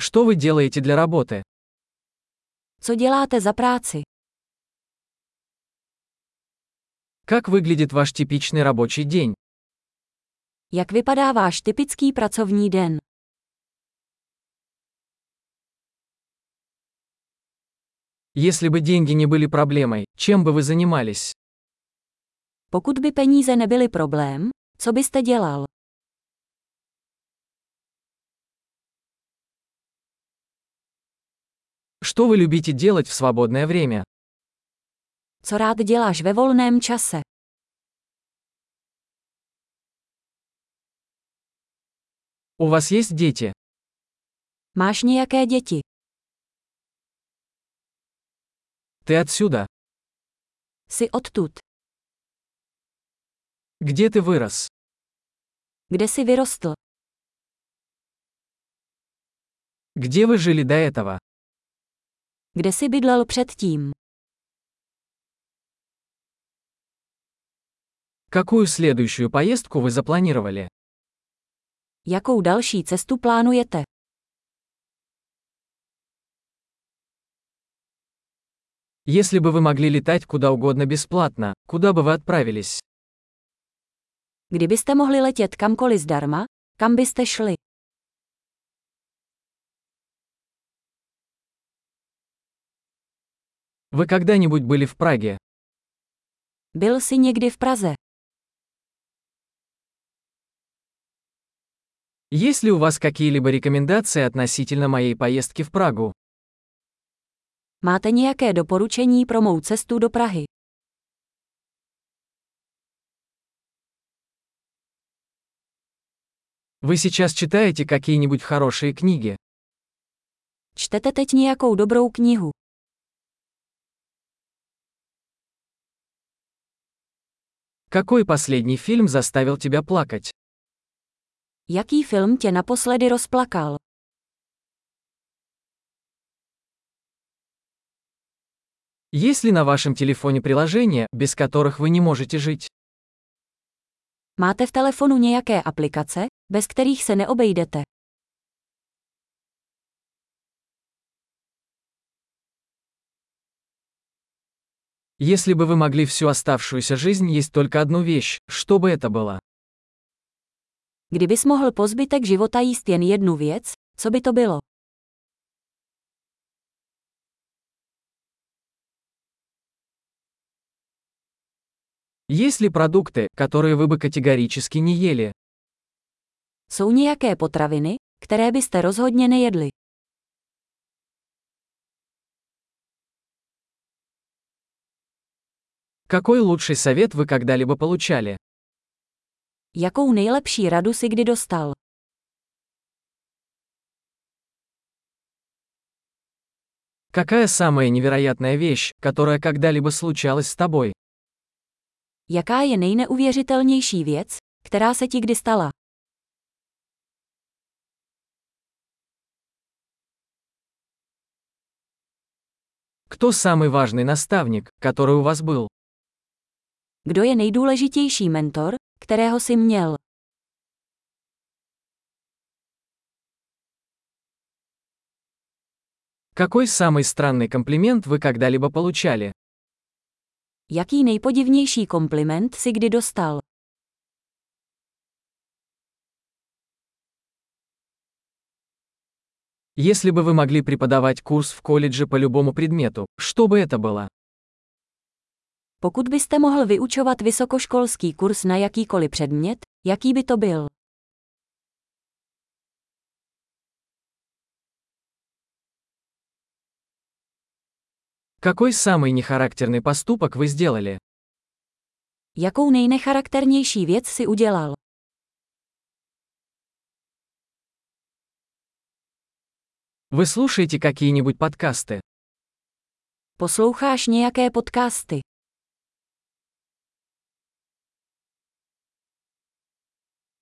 Что вы делаете для работы? Co děláte za práci? Как выглядит ваш типичный рабочий день? Jak vypadá váš typický pracovní den? Если бы деньги не были проблемой, чем бы вы занимались? Pokud by peníze nebyly problém, co byste dělal? Что вы любите делать в свободное время? Co rád děláš ve volném čase? У вас есть дети? Máš nějaké děti? Ты отсюда? Jsi odtud? Где ты вырос? Kde jsi vyrostl? Где вы жили до этого? Kde jsi bydlel předtím? Какую следующую поездку вы запланировали? Jakou další cestu plánujete? Если бы вы могли летать куда угодно бесплатно, куда бы вы отправились? Kdybyste mohli letět kamkoliv zdarma, kam byste šli? Вы когда-нибудь были в Праге? Byl jsi někdy v Praze? Есть ли у вас какие-либо рекомендации относительно моей поездки в Прагу? Máte nějaké doporučení pro mou cestu do Prahy? Вы сейчас читаете какие-нибудь хорошие книги? Čtete teď nějakou dobrou knihu? Какой последний фильм заставил тебя плакать? Jaký film tě naposledy rozplakal? Есть ли на вашем телефоне приложения, без которых вы не можете жить? Máte v telefonu nějaké aplikace, bez kterých se neobejdete? Если бы вы могли всю оставшуюся жизнь есть только одну вещь, что бы это было? Kdybys mohl po zbytek života jíst jen jednu věc, co by to bylo? Есть ли продукты, которые вы бы категорически не ели? Jsou nějaké potraviny, které byste rozhodně nejedli? Какой лучший совет вы когда-либо получали? Jakou nejlepší radu si kdy dostal? Какая самая невероятная вещь, которая когда-либо случалась с тобой? Jaká je nejneuvěřitelnější věc, která se ti kdy stala? Кто самый важный наставник, который у вас был? Kdo je nejdůležitější mentor, kterého jsi měl? Какой самый странный комплимент вы когда-либо получали? Jaký nejpodivnější kompliment si kdy dostal? Если бы вы могли преподавать курс в колледже по любому предмету, что бы это было? Pokud byste mohl vyučovat vysokoškolský kurz na jakýkoliv předmět, jaký by to byl? Какой самый нехарактерный поступок вы сделали? Jakou nejnecharakternější věc si udělal? Вы слушаете какие-нибудь подкасты? Posloucháš nějaké podcasty?